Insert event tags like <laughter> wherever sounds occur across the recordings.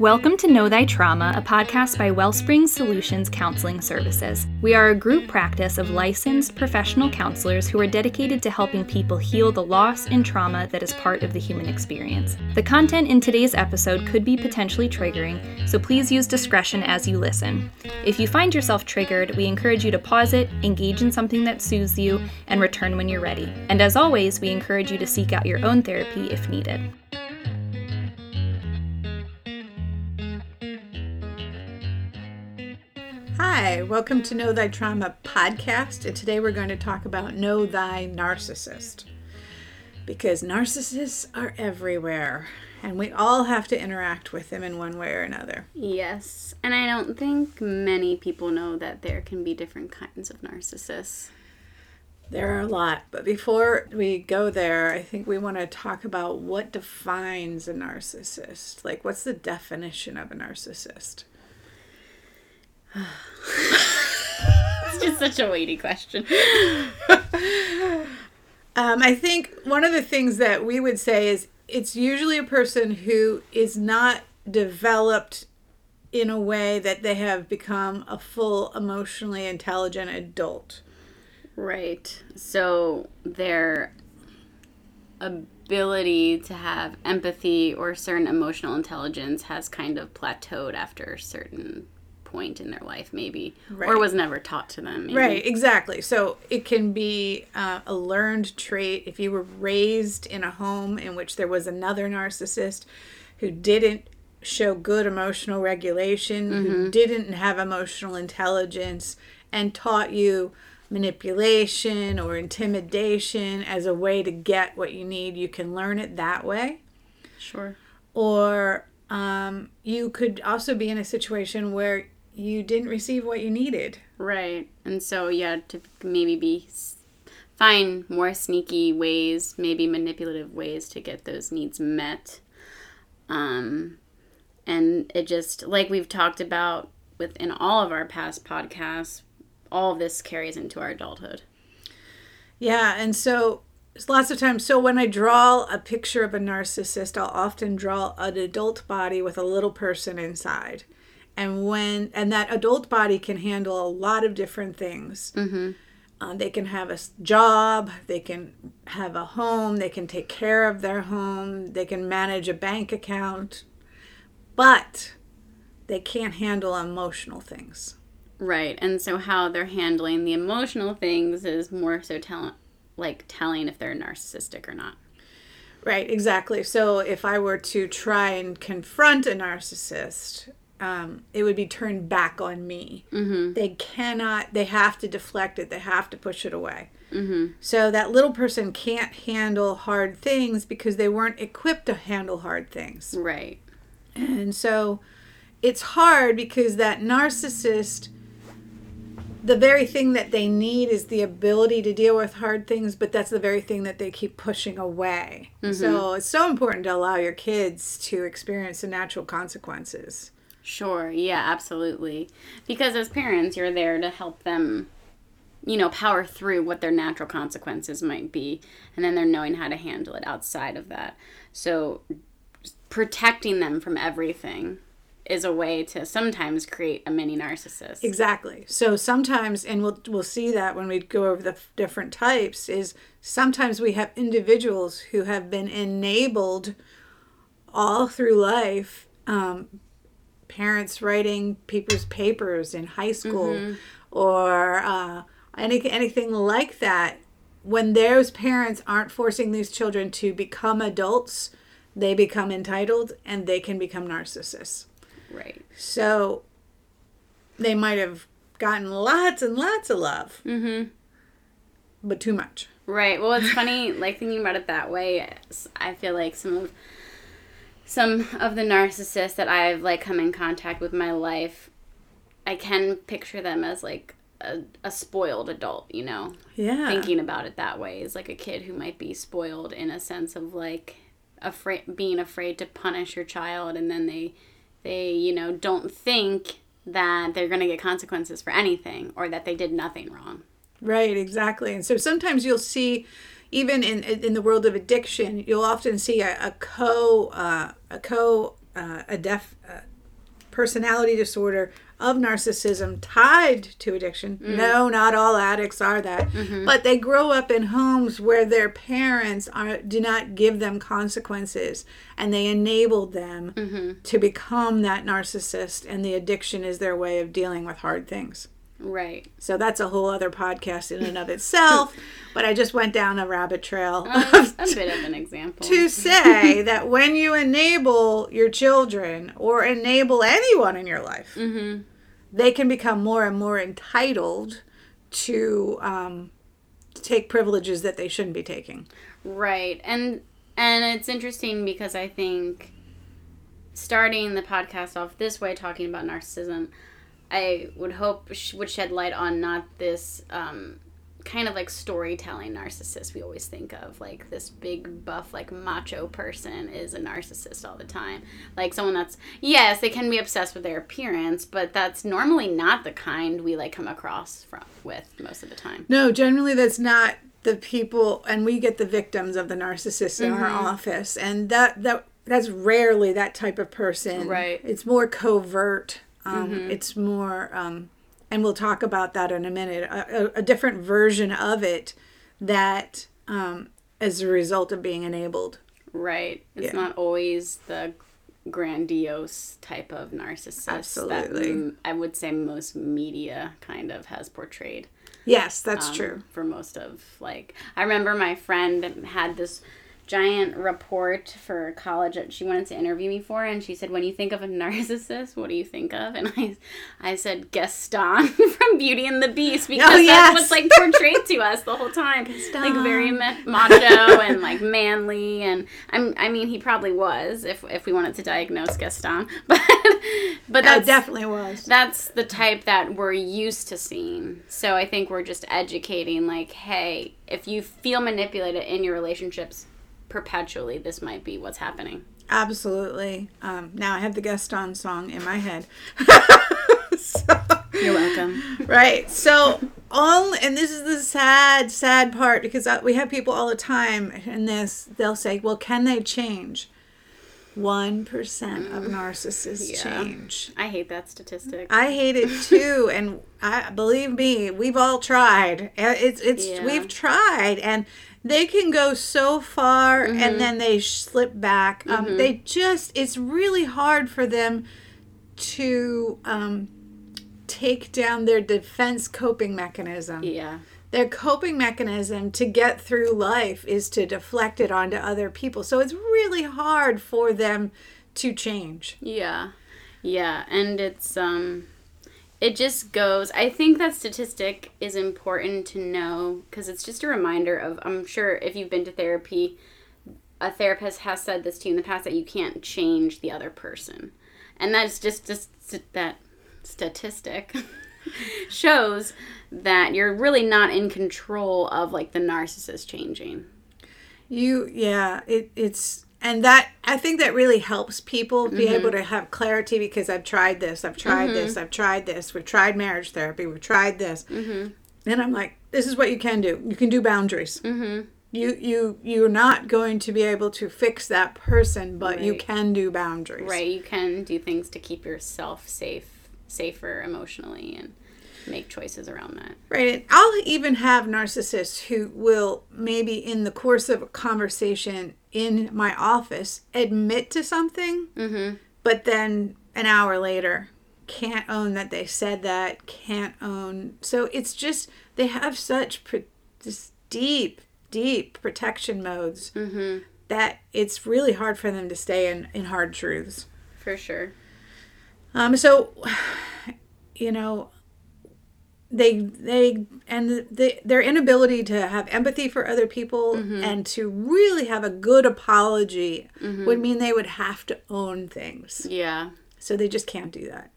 Welcome to Know Thy Trauma, a podcast by Wellspring Solutions Counseling Services. We are a group practice of licensed professional counselors who are dedicated to helping people heal the loss and trauma that is part of the human experience. The content in today's episode could be potentially triggering, so please use discretion as you listen. If you find yourself triggered, we encourage you to pause it, engage in something that soothes you, and return when you're ready. And as always, we encourage you to seek out your own therapy if needed. Hi, welcome to Know Thy Trauma podcast. And today we're going to talk about Know Thy Narcissist. Because narcissists are everywhere, and we all have to interact with them in one way or another. Yes, and I don't think many people know that there can be different kinds of narcissists. There are a lot, but before we go there, I think we want to talk about what defines a narcissist. Like, what's the definition of a narcissist? It's just such a weighty question. Um, I think one of the things that we would say is it's usually a person who is not developed in a way that they have become a full emotionally intelligent adult. Right. So their ability to have empathy or certain emotional intelligence has kind of plateaued after certain point in their life, maybe, or was never taught to them. Maybe. Right, exactly. So it can be uh, a learned trait if you were raised in a home in which there was another narcissist who didn't show good emotional regulation, who didn't have emotional intelligence, and taught you manipulation or intimidation as a way to get what you need. You can learn it that way Sure. or um, you could also be in a situation where you didn't receive what you needed. Right. And so, yeah, to maybe be find more sneaky ways, maybe manipulative ways to get those needs met. Um and it just like we've talked about within all of our past podcasts, all of this carries into our adulthood. Yeah, and so lots of times. So when I draw a picture of a narcissist, I'll often draw an adult body with a little person inside, and when and that adult body can handle a lot of different things. Mm-hmm. Uh, they can have a job, they can have a home, they can take care of their home, they can manage a bank account, but they can't handle emotional things. Right. And so how they're handling the emotional things is more so tell like telling if they're narcissistic or not. Right, exactly. So if I were to try and confront a narcissist, um, it would be turned back on me. Mm-hmm. They cannot, they have to deflect it, they have to push it away. Mm-hmm. So that little person can't handle hard things because they weren't equipped to handle hard things. Right. And so it's hard because that narcissist, the very thing that they need is the ability to deal with hard things, but that's the very thing that they keep pushing away. So it's so important to allow your kids to experience the natural consequences. Sure, yeah, absolutely. Because as parents, you're there to help them, you know, power through what their natural consequences might be, and then they're knowing how to handle it outside of that. So, protecting them from everything is a way to sometimes create a mini narcissist. Exactly. So sometimes, and we'll we'll see that when we go over the different types, is sometimes we have individuals who have been enabled all through life. Um, parents writing people's papers in high school, or uh, any anything like that. When those parents aren't forcing these children to become adults, they become entitled and they can become narcissists. Right. So they might have gotten lots and lots of love, Mm-hmm. but too much. Right. Well, it's funny, like thinking about it that way. I feel like some of some of the narcissists that I've like come in contact with in my life, I can picture them as like a, a spoiled adult. You know, Yeah. thinking about it that way is like a kid who might be spoiled in a sense of like afraid, being afraid to punish your child, and then they they you know don't think that they're going to get consequences for anything or that they did nothing wrong. Right, exactly. And so sometimes you'll see, even in in the world of addiction, you'll often see a, a co uh, a co uh, a def uh, personality disorder of narcissism tied to addiction. No, not all addicts are that, but they grow up in homes where their parents are do not give them consequences, and they enabled them to become that narcissist, and the addiction is their way of dealing with hard things. Right. So that's a whole other podcast in and of itself. <laughs> but I just went down a rabbit trail Uh, a bit of an example. to say <laughs> that when you enable your children or enable anyone in your life, they can become more and more entitled to um, take privileges that they shouldn't be taking. Right. And and it's interesting because I think starting the podcast off this way talking about narcissism, I would hope sh- would shed light on not this um, kind of like storytelling narcissist we always think of like this big buff like macho person is a narcissist all the time like someone that's yes they can be obsessed with their appearance but that's normally not the kind we like come across from with most of the time No, generally that's not the people, and we get the victims of the narcissist in our office, and that that that's rarely that type of person. Right. It's more covert. Um, It's more, um, and we'll talk about that in a minute. A, a, a different version of it that um, as a result of being enabled. Right. It's Yeah. not always the grandiose type of narcissist Absolutely. that I would say most media kind of has portrayed. Yes, that's um, true. For most of like I remember my friend had this giant report for college that she wanted to interview me for and she said when you think of a narcissist what do you think of and i i said gaston <laughs> from beauty and the beast because Oh, yes. that's what's like portrayed to us the whole time like very ma- macho and like manly and i'm i mean he probably was if if we wanted to diagnose gaston <laughs> but but That definitely was. that's the type that we're used to seeing. So I think we're just educating, like, hey, if you feel manipulated in your relationships perpetually, this might be what's happening. Absolutely. Um, now I have the Gaston song in my head. <laughs> so, You're welcome. right. So all, and this is the sad, sad part because uh, we have people all the time in this. They'll say, "Well, can they change?" One percent of narcissists Yeah. change. I hate that statistic. I hate it <laughs> too, and I believe me, we've all tried. Uh, It's it's Yeah. we've tried, and they can go so far, and then they slip back. Um, They just it's really hard for them to um, take down their defense coping mechanism. yeah. Their coping mechanism to get through life is to deflect it onto other people. So it's really hard for them to change. Yeah. Yeah. And it's, um, it just goes, I think that statistic is important to know because it's just a reminder of, I'm sure if you've been to therapy, a therapist has said this to you in the past that you can't change the other person. And that's just, just that statistic <laughs> shows that you're really not in control of like the narcissist changing. You, yeah, it, it's, and that, I think that really helps people be able to have clarity because I've tried this, I've tried this, I've tried this, we've tried marriage therapy, we've tried this. Mm-hmm. And I'm like, this is what you can do. You can do boundaries. Mm-hmm. You, you, you're not going to be able to fix that person, but you can do boundaries. Right, you can do things to keep yourself safe, safer emotionally and make choices around that. Right. And I'll even have narcissists who will maybe in the course of a conversation in my office admit to something, Mhm. but then an hour later can't own that they said that, can't own. So it's just, they have such pro- this deep, deep protection modes that it's really hard for them to stay in, in hard truths. For sure. Um, so, <sighs> you know, they they and the, the, their inability to have empathy for other people mm-hmm. and to really have a good apology mm-hmm. would mean they would have to own things. Yeah. So they just can't do that.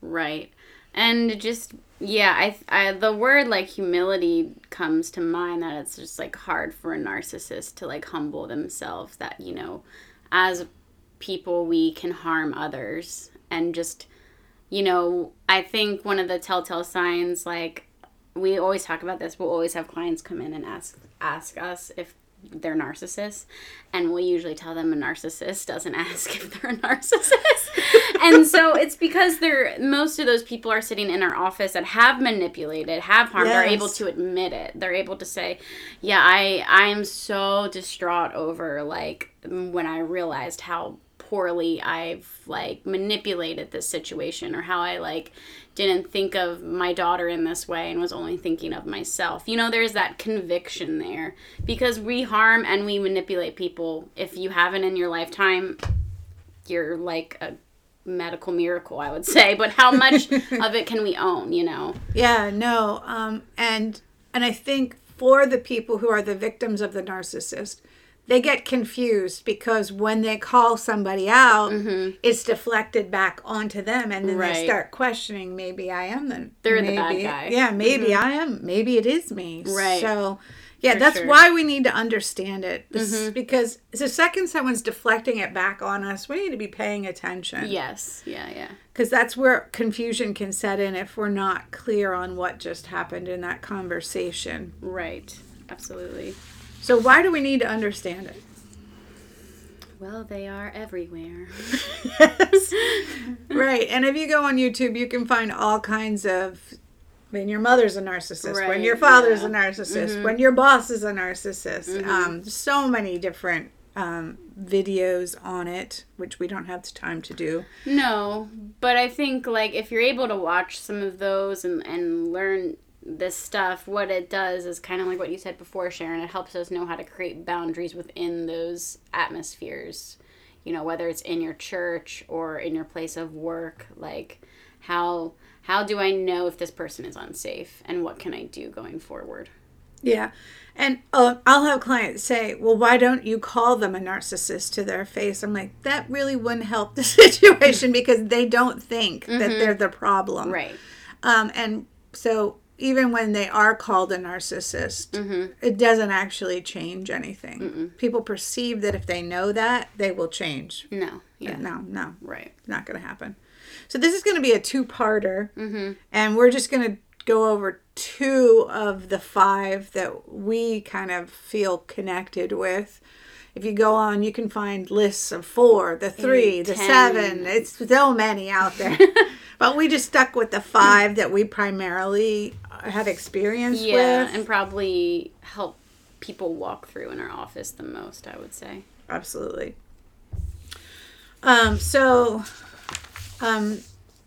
Right. And just yeah, I, I the word like humility comes to mind that it's just like hard for a narcissist to like humble themselves that, you know, as people we can harm others and just you know, I think one of the telltale signs like we always talk about this, we'll always have clients come in and ask ask us if they're narcissists and we'll usually tell them a narcissist doesn't <laughs> ask if they're a narcissist. <laughs> And so it's because they're most of those people are sitting in our office that have manipulated have harmed are able to admit it. They're able to say yeah i i am so distraught over like when i realized how poorly I've like manipulated this situation or how I like didn't think of my daughter in this way and was only thinking of myself. You know, there's that conviction there because we harm and we manipulate people. If you haven't in your lifetime, you're like a medical miracle, I would <laughs> say. But how much of it can we own, you know? Yeah, no. Um, and and I think for the people who are the victims of the narcissist, they get confused because when they call somebody out, it's deflected back onto them, and then they Mm-hmm. Start questioning. Maybe I am the They're the bad maybe- guy. Mm-hmm. Yeah, maybe I am. Maybe it is me. Right. So. Yeah, For that's sure. Mm-hmm. why we need to understand it. This, Because the second someone's deflecting it back on us, we need to be paying attention Yes. Yeah, yeah. because that's where confusion can set in if we're not clear on what just happened in that conversation. Right. Absolutely. So, why do we need to understand it? Well, they are everywhere. <laughs> yes. right. And if you go on YouTube, you can find all kinds of. When your mother's a narcissist, when your father's yeah. a narcissist, when your boss is a narcissist, um, so many different um, videos on it, which we don't have the time to do. No, but I think like if you're able to watch some of those and and learn this stuff, what it does is kind of like what you said before, Sharon. It helps us know how to create boundaries within those atmospheres. You know, whether it's in your church or in your place of work, like how how do I know if this person is unsafe and what can I do going forward? Yeah. And uh, I'll have clients say, well, why don't you call them a narcissist to their face? I'm like, that really wouldn't help the <laughs> situation because they don't think that they're the problem. Right. Um, and so even when they are called a narcissist, mm-hmm. it doesn't actually change anything. People perceive that if they know that, they will change. No. Yeah. No, no, Right. not going to happen. So this is going to be a two-parter, mm-hmm. and we're just going to go over two of the five that we kind of feel connected with. If you go on, you can find lists of four, the three, Eight, the 10. seven. It's so many out there. <laughs> but we just stuck with the five that we primarily had experience Yeah, with. and probably help people walk through in our office the most, I would say. Absolutely. Um, so, um,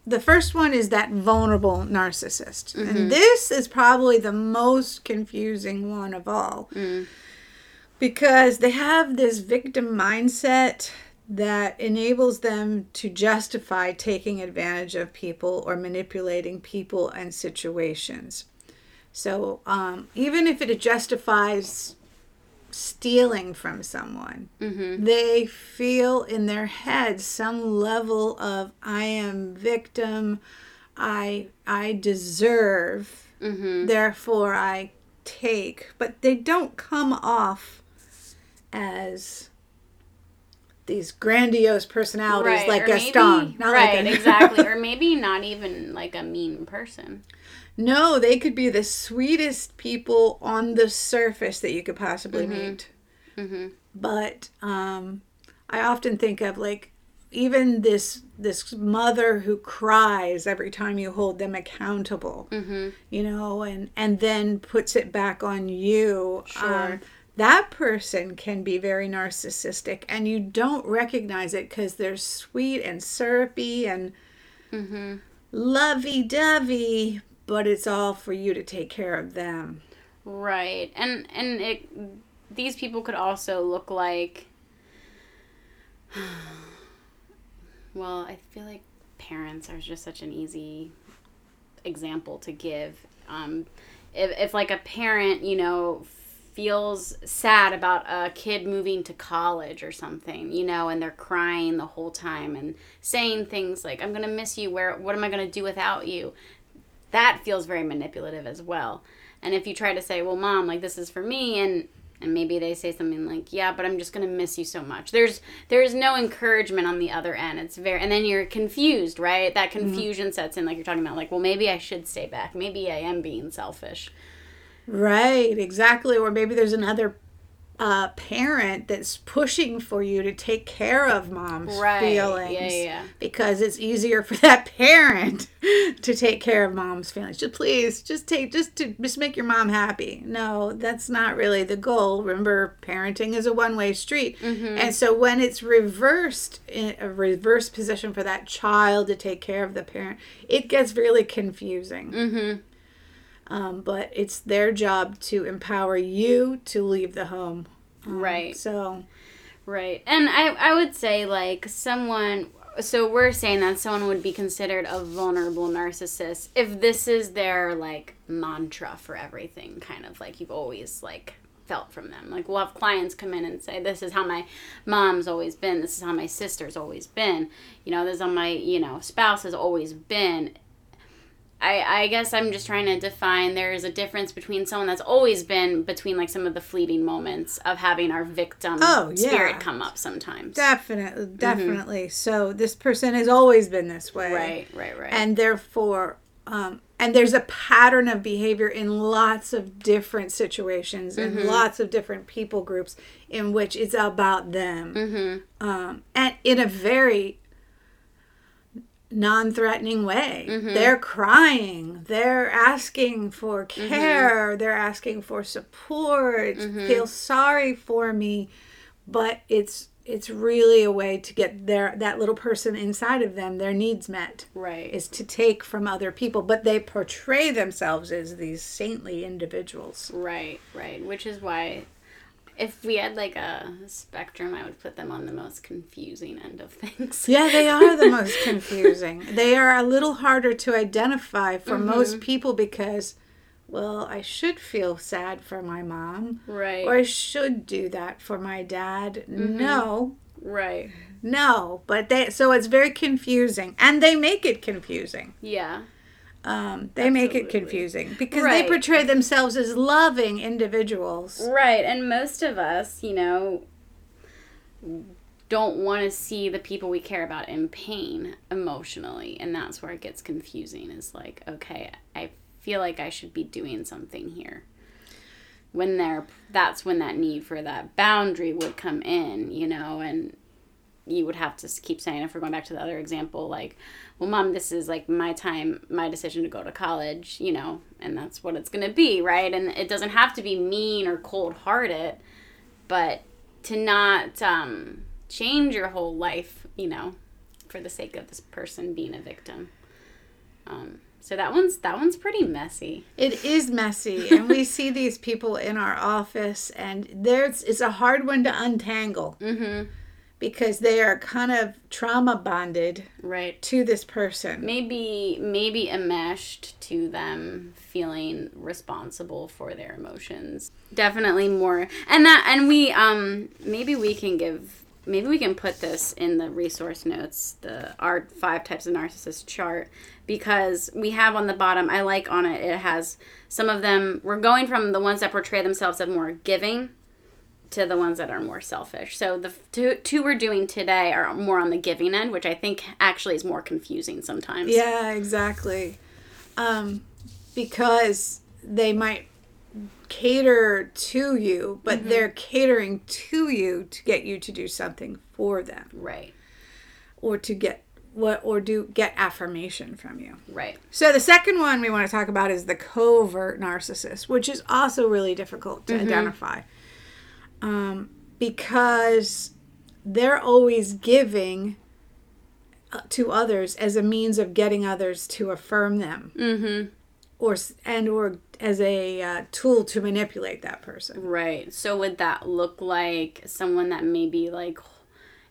the first one is that vulnerable narcissist. And this is probably the most confusing one of all. Because they have this victim mindset that enables them to justify taking advantage of people or manipulating people and situations. So, um, even if it justifies stealing from someone, they feel in their head some level of I am victim, I I deserve, therefore I take, but they don't come off as these grandiose personalities like or Gaston. maybe- not right, like exactly. Or <laughs> maybe not even like a mean person. No, they could be the sweetest people on the surface that you could possibly meet. But um, I often think of like even this this mother who cries every time you hold them accountable, you know, and and then puts it back on you. Sure. Um, that person can be very narcissistic, and you don't recognize it because they're sweet and syrupy and lovey dovey, but it's all for you to take care of them. Right. And and it these people could also look like <sighs> well, I feel like parents are just such an easy example to give. Um, if, if like a parent, you know, feels sad about a kid moving to college or something, you know, and they're crying the whole time and saying things like, "I'm gonna miss you. Where? What am I gonna do without you?" That feels very manipulative as well. And if you try to say, "Well, mom, like this is for me," and and maybe they say something like, "Yeah, but I'm just gonna miss you so much." There's there's no encouragement on the other end. It's very, and then you're confused, right? That mm-hmm. confusion sets in, like you're talking about, like, well, maybe I should stay back. Maybe I am being selfish. Right, exactly. Or maybe there's another a parent that's pushing for you to take care of mom's Right. feelings Yeah, yeah, because it's easier for that parent <laughs> to take care of mom's feelings just please just take just to just make your mom happy no that's not really the goal remember parenting is a one-way street Mm-hmm. and so when it's reversed in a reverse position for that child to take care of the parent it gets really confusing Mm-hmm. Um, but it's their job to empower you to leave the home. Um, Right. So, Right. And I, I would say, like, someone. So we're saying that someone would be considered a vulnerable narcissist if this is their, like, mantra for everything, kind of like you've always, like, felt from them. Like, we'll have clients come in and say, This is how my mom's always been. This is how my sister's always been. You know, this is how my, you know, spouse has always been. I, I guess I'm just trying to define there is a difference between someone that's always been between like some of the fleeting moments of having our victim Oh, yeah. spirit come up sometimes. definitely, definitely. So, this person has always been this way. Right, right, right. And therefore, um, and there's a pattern of behavior in lots of different situations and Mm-hmm. lots of different people groups in which it's about them. mm-hmm. um, and in a very non-threatening way Mm-hmm. they're crying they're asking for Mm-hmm. care they're asking for support feel sorry for me but it's it's really a way to get their that little person inside of them their needs met Right. is to take from other people but they portray themselves as these saintly individuals right, right. Which is why if we had like a spectrum, I would put them on the most confusing end of things. Yeah, they are the most <laughs> confusing. They are a little harder to identify for Mm-hmm. most people because, well, I should feel sad for my mom, Right. or I should do that for my dad. Mm-hmm. No, right. no, but they so it's very confusing, and they make it confusing. Yeah. Um, they make it confusing because Right. they portray themselves as loving individuals. Right. And most of us, you know, don't want to see the people we care about in pain emotionally. And that's where it gets confusing is like, okay, I feel like I should be doing something here. When they're, that's when that need for that boundary would come in, you know, and you would have to keep saying, if we're going back to the other example, like, well, mom, this is like my time, my decision to go to college, you know, and that's what it's going to be, right? And it doesn't have to be mean or cold hearted, but to not um, change your whole life, you know, for the sake of this person being a victim. Um, so that one's that one's pretty messy. It is messy, and we see these people in our office, and there's it's a hard one to untangle <laughs> Mm-hmm. Because they are kind of trauma bonded Right. to this person. maybe maybe enmeshed to them feeling responsible for their emotions definitely more and that and we um maybe we can give maybe we can put this in the resource notes the our five types of narcissist chart because we have on the bottom i like on it it has some of them we're going from the ones that portray themselves as more giving to the ones that are more selfish. So the two, two we're doing today are more on the giving end, which I think actually is more confusing sometimes. Yeah, exactly. Um, because they might cater to you, but Mm-hmm. they're catering to you to get you to do something for them Right. or to get what or do get affirmation from you. Right. So the second one we want to talk about is the covert narcissist, which is also really difficult to identify, um, because they're always giving uh, to others as a means of getting others to affirm them, Mm-hmm. or and or as a uh, tool to manipulate that person. Right. So would that look like someone that maybe like,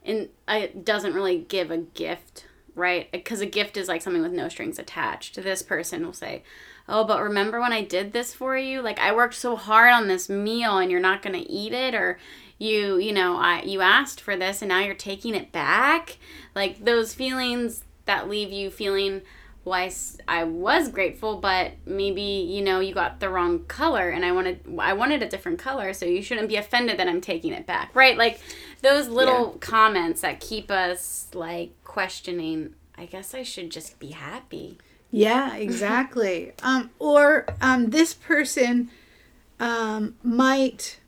in uh, doesn't really give a gift, right? Because a gift is like something with no strings attached. This person will say, "Oh, but remember when I did this for you? Like I worked so hard on this meal, and you're not gonna eat it, or." You, you know, I you asked for this and now you're taking it back. Like those feelings that leave you feeling why I was grateful, but maybe you know you got the wrong color, and I wanted I wanted a different color, so you shouldn't be offended that I'm taking it back, right? Like those little comments that keep us like questioning. I guess I should just be happy. Yeah, exactly. um, or um, this person um, might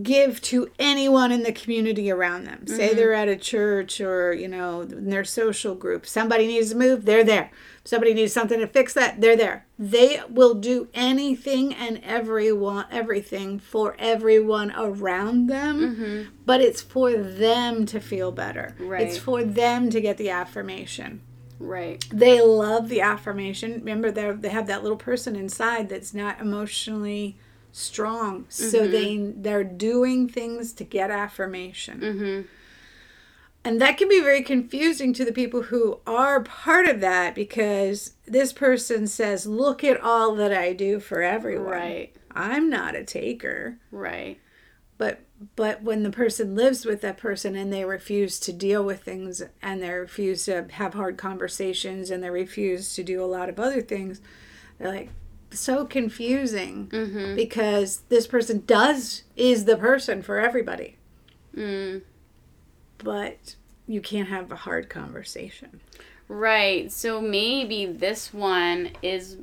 give to anyone in the community around them. Say they're at a church or, you know, in their social group. Somebody needs to move, they're there. Somebody needs something to fix that, they're there. They will do anything and everyone everything for everyone around them, but it's for them to feel better. Right. It's for them to get the affirmation Right. they love the affirmation. Remember, they they have that little person inside that's not emotionally strong, so they they're doing things to get affirmation, Mm-hmm. and that can be very confusing to the people who are part of that because this person says, "Look at all that I do for everyone." Right. I'm not a taker, Right. But but when the person lives with that person and they refuse to deal with things and they refuse to have hard conversations and they refuse to do a lot of other things they're like so confusing Mm-hmm. because this person does is the person for everybody Mm. but you can't have a hard conversation Right. So maybe this one is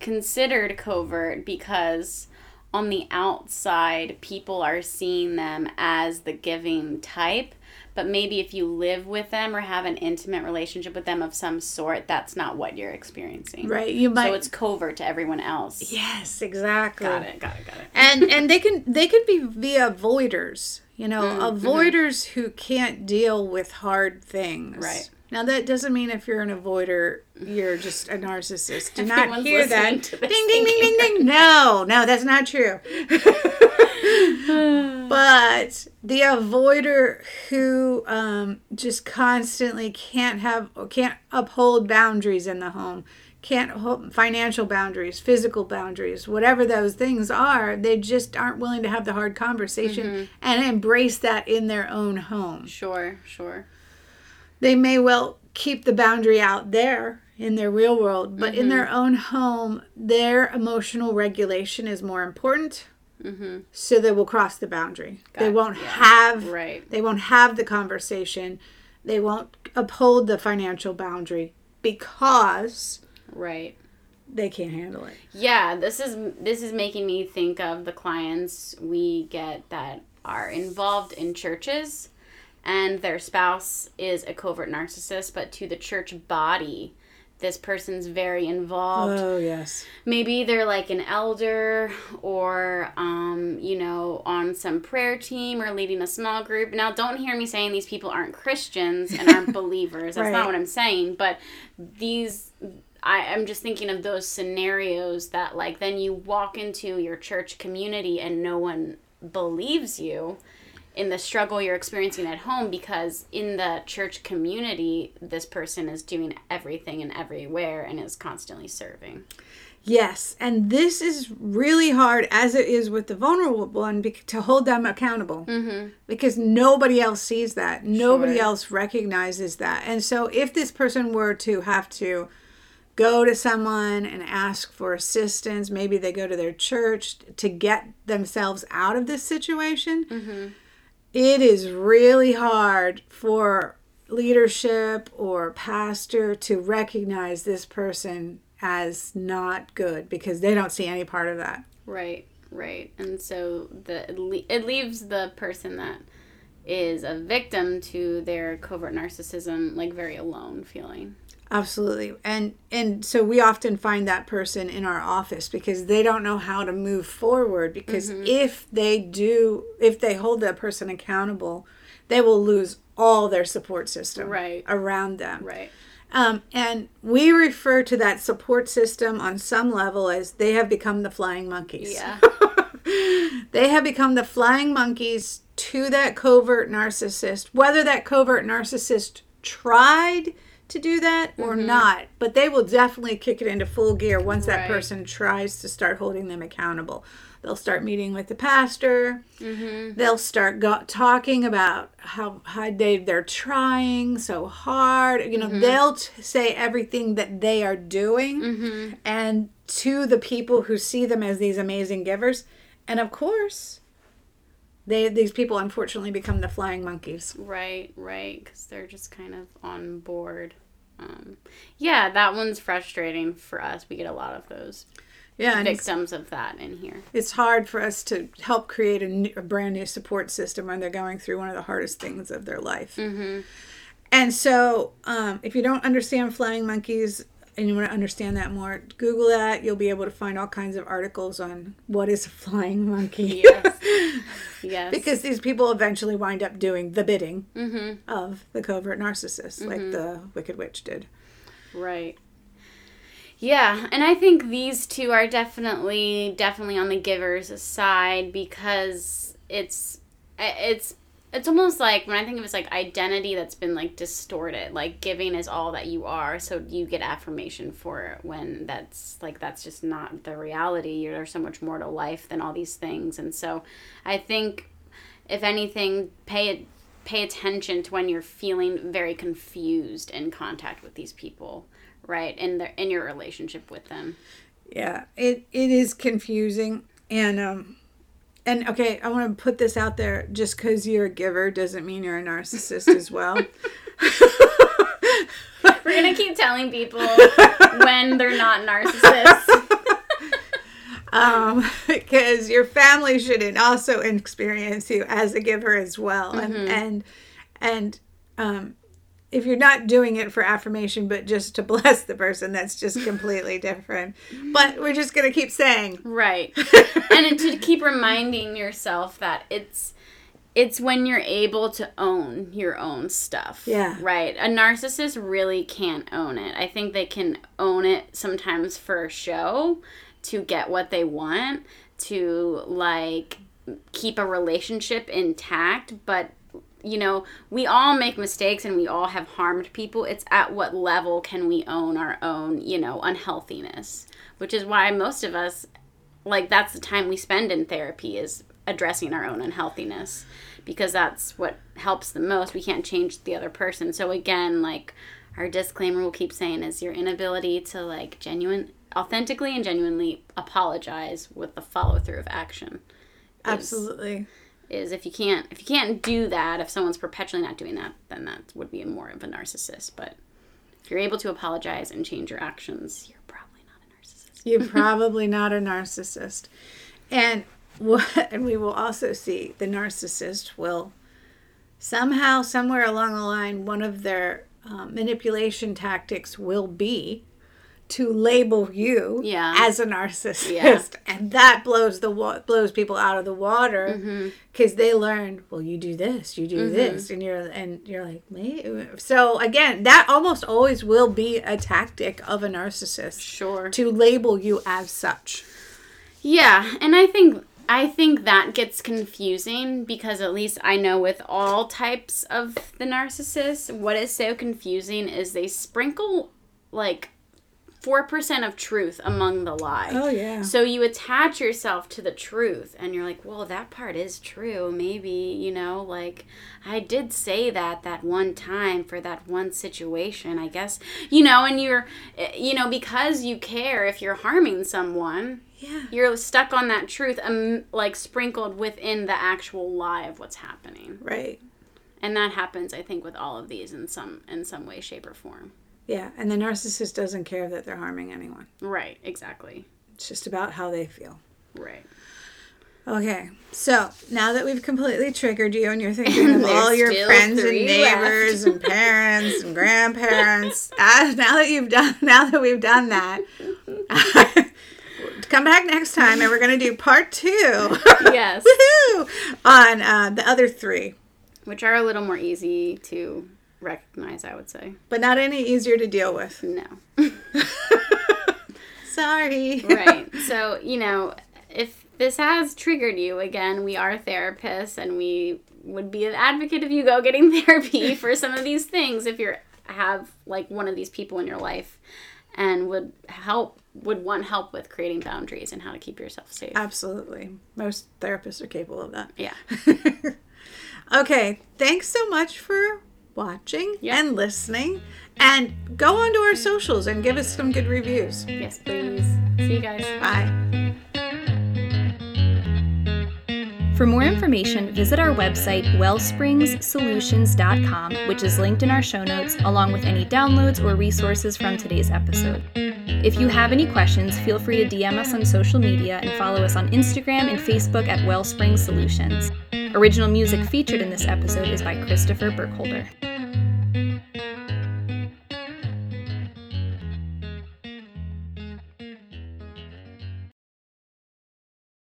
considered covert because on the outside, people are seeing them as the giving type. But maybe if you live with them or have an intimate relationship with them of some sort, that's not what you're experiencing. right you might So it's covert to everyone else. yes exactly Got it. Got it. Got it. and and they can they can be via avoiders you know Mm, avoiders who can't deal with hard things Right. Now that doesn't mean if you're an avoider you're just a narcissist. Do <laughs> not hear that. ding ding ding ding ding. No no that's not true. <laughs> But the avoider who um, just constantly can't have can't uphold boundaries in the home can't hold financial boundaries physical boundaries whatever those things are they just aren't willing to have the hard conversation and embrace that in their own home. Sure. Sure. They may well keep the boundary out there in their real world, but in their own home, their emotional regulation is more important. Mm-hmm. So they will cross the boundary. they won't have Right. they won't have the conversation. They won't uphold the financial boundary because Right. they can't handle it. Yeah, this is this is making me think of the clients we get that are involved in churches and their spouse is a covert narcissist, but to the church body, this person's very involved. Oh yes. Maybe they're like an elder or um, you know, on some prayer team or leading a small group. Now don't hear me saying these people aren't Christians and aren't <laughs> believers. That's Right. not what I'm saying, but these I, I'm just thinking of those scenarios that like then you walk into your church community and no one believes you in the struggle you're experiencing at home because in the church community this person is doing everything and everywhere and is constantly serving. Yes, and this is really hard as it is with the vulnerable one to hold them accountable Mm-hmm. because nobody else sees that. Nobody Sure. else recognizes that. And so if this person were to have to go to someone and ask for assistance, maybe they go to their church to get themselves out of this situation, it is really hard for leadership or pastor to recognize this person as not good because they don't see any part of that. Right, right. And so the it, leaves the person that is a victim to their covert narcissism like very alone feeling. Absolutely. And and so we often find that person in our office because they don't know how to move forward because if they do if they hold that person accountable, they will lose all their support system Right. around them. Right. Um, and we refer to that support system on some level as they have become the flying monkeys. Yeah. <laughs> <laughs> they have become the flying monkeys to that covert narcissist, whether that covert narcissist tried to do that or mm-hmm. not, but they will definitely kick it into full gear once that person tries to start holding them accountable. They'll start meeting with the pastor. Mm-hmm. They'll start go- talking about how, how they they're trying so hard. You know, mm-hmm. they'll t- say everything that they are doing, and to the people who see them as these amazing givers, and of course, they these people unfortunately become the flying monkeys. Right, right, because they're just kind of on board. Um, yeah, that one's frustrating for us. We get a lot of those. Yeah, victims of that in here. it's hard for us to help create a, new, a brand new support system when they're going through one of the hardest things of their life. Mm-hmm. And so, um, if you don't understand flying monkeys and you want to understand that more, Google that. You'll be able to find all kinds of articles on what is a flying monkey. Yes. <laughs> Yes. because these people eventually wind up doing the bidding Mm-hmm. of the covert narcissist, like the Wicked Witch did. Right. Yeah, and I think these two are definitely definitely on the giver's side because it's it's it's almost like when I think of it, it's like identity that's been like distorted. Like giving is all that you are, so you get affirmation for it when that's like that's just not the reality. You're there's so much more to life than all these things, and so I think if anything, pay it pay attention to when you're feeling very confused in contact with these people right in their in your relationship with them Yeah, it it is confusing, and um, and okay, I want to put this out there. Just because you're a giver doesn't mean you're a narcissist as well. <laughs> we're gonna keep telling people when they're not narcissists <laughs> um, because your family should also experience you as a giver as well, and and and um, if you're not doing it for affirmation, but just to <laughs> bless the person, that's just completely different. But we're just gonna keep saying, right <laughs> and to keep reminding yourself that it's it's when you're able to own your own stuff. Yeah. Right. A narcissist really can't own it. I think they can own it sometimes for a show to get what they want, to like keep a relationship intact, but you know, we all make mistakes and we all have harmed people. It's at what level can we own our own, you know, unhealthiness, which is why most of us like that's the time we spend in therapy is addressing our own unhealthiness because that's what helps the most. We can't change the other person. So again, like our disclaimer we'll keep saying is your inability to like genuine authentically and genuinely apologize with the follow through of action. absolutely. Is if you can't if you can't do that if someone's perpetually not doing that then that would be more of a narcissist but if you're able to apologize and change your actions you're probably not a narcissist You're <laughs> probably not a narcissist. And what and we will also see the narcissist will somehow, somewhere along the line, one of their um, manipulation tactics will be to label you Yeah. as a narcissist, Yeah. and that blows the wa- blows people out of the water Mm-hmm. because they learn. Well, you do this, you do this, and you're and you're like, wait. So again, that almost always will be a tactic of a narcissist sure to label you as such. Yeah, and I think I think that gets confusing because at least I know with all types of the narcissists, what is so confusing is they sprinkle like 4% of truth among the lie. Oh, yeah. So you attach yourself to the truth and you're like, "Well, that part is true. Maybe, you know, like I did say that that one time for that one situation, I guess." You know, and you're eh, you know, because you care if you're harming someone, Yeah. you're stuck on that truth um, like sprinkled within the actual lie of what's happening Right. and that happens i think with all of these in some in some way shape or form Yeah. And the narcissist doesn't care that they're harming anyone. right exactly It's just about how they feel. right Okay. So now that we've completely triggered you and you're <laughs> thinking of all your friends and neighbors and parents and grandparents, <laughs> uh, now that you've done, <laughs> now that we've done that, come back next time and we're going to do part two. yes Woohoo! On uh, the other three. which are a little more easy to recognize i would say but not any easier to deal with. no <laughs> Sorry. right so you know if this has triggered you again we are therapists and we would be an advocate if you go getting <laughs> therapy for some of these things if you're have like one of these people in your life and would help would want help with creating boundaries and how to keep yourself safe Absolutely. Most therapists are capable of that. yeah <laughs> Okay. Thanks so much for watching Yeah. and listening. And go onto our socials and give us some good reviews. yes please see you guys Bye. For more information, visit our website, wellspringssolutions.com, which is linked in our show notes, along with any downloads or resources from today's episode. If you have any questions, feel free to DM us on social media and follow us on Instagram and Facebook at Wellspring Solutions. Original music featured in this episode is by Christopher Burkholder.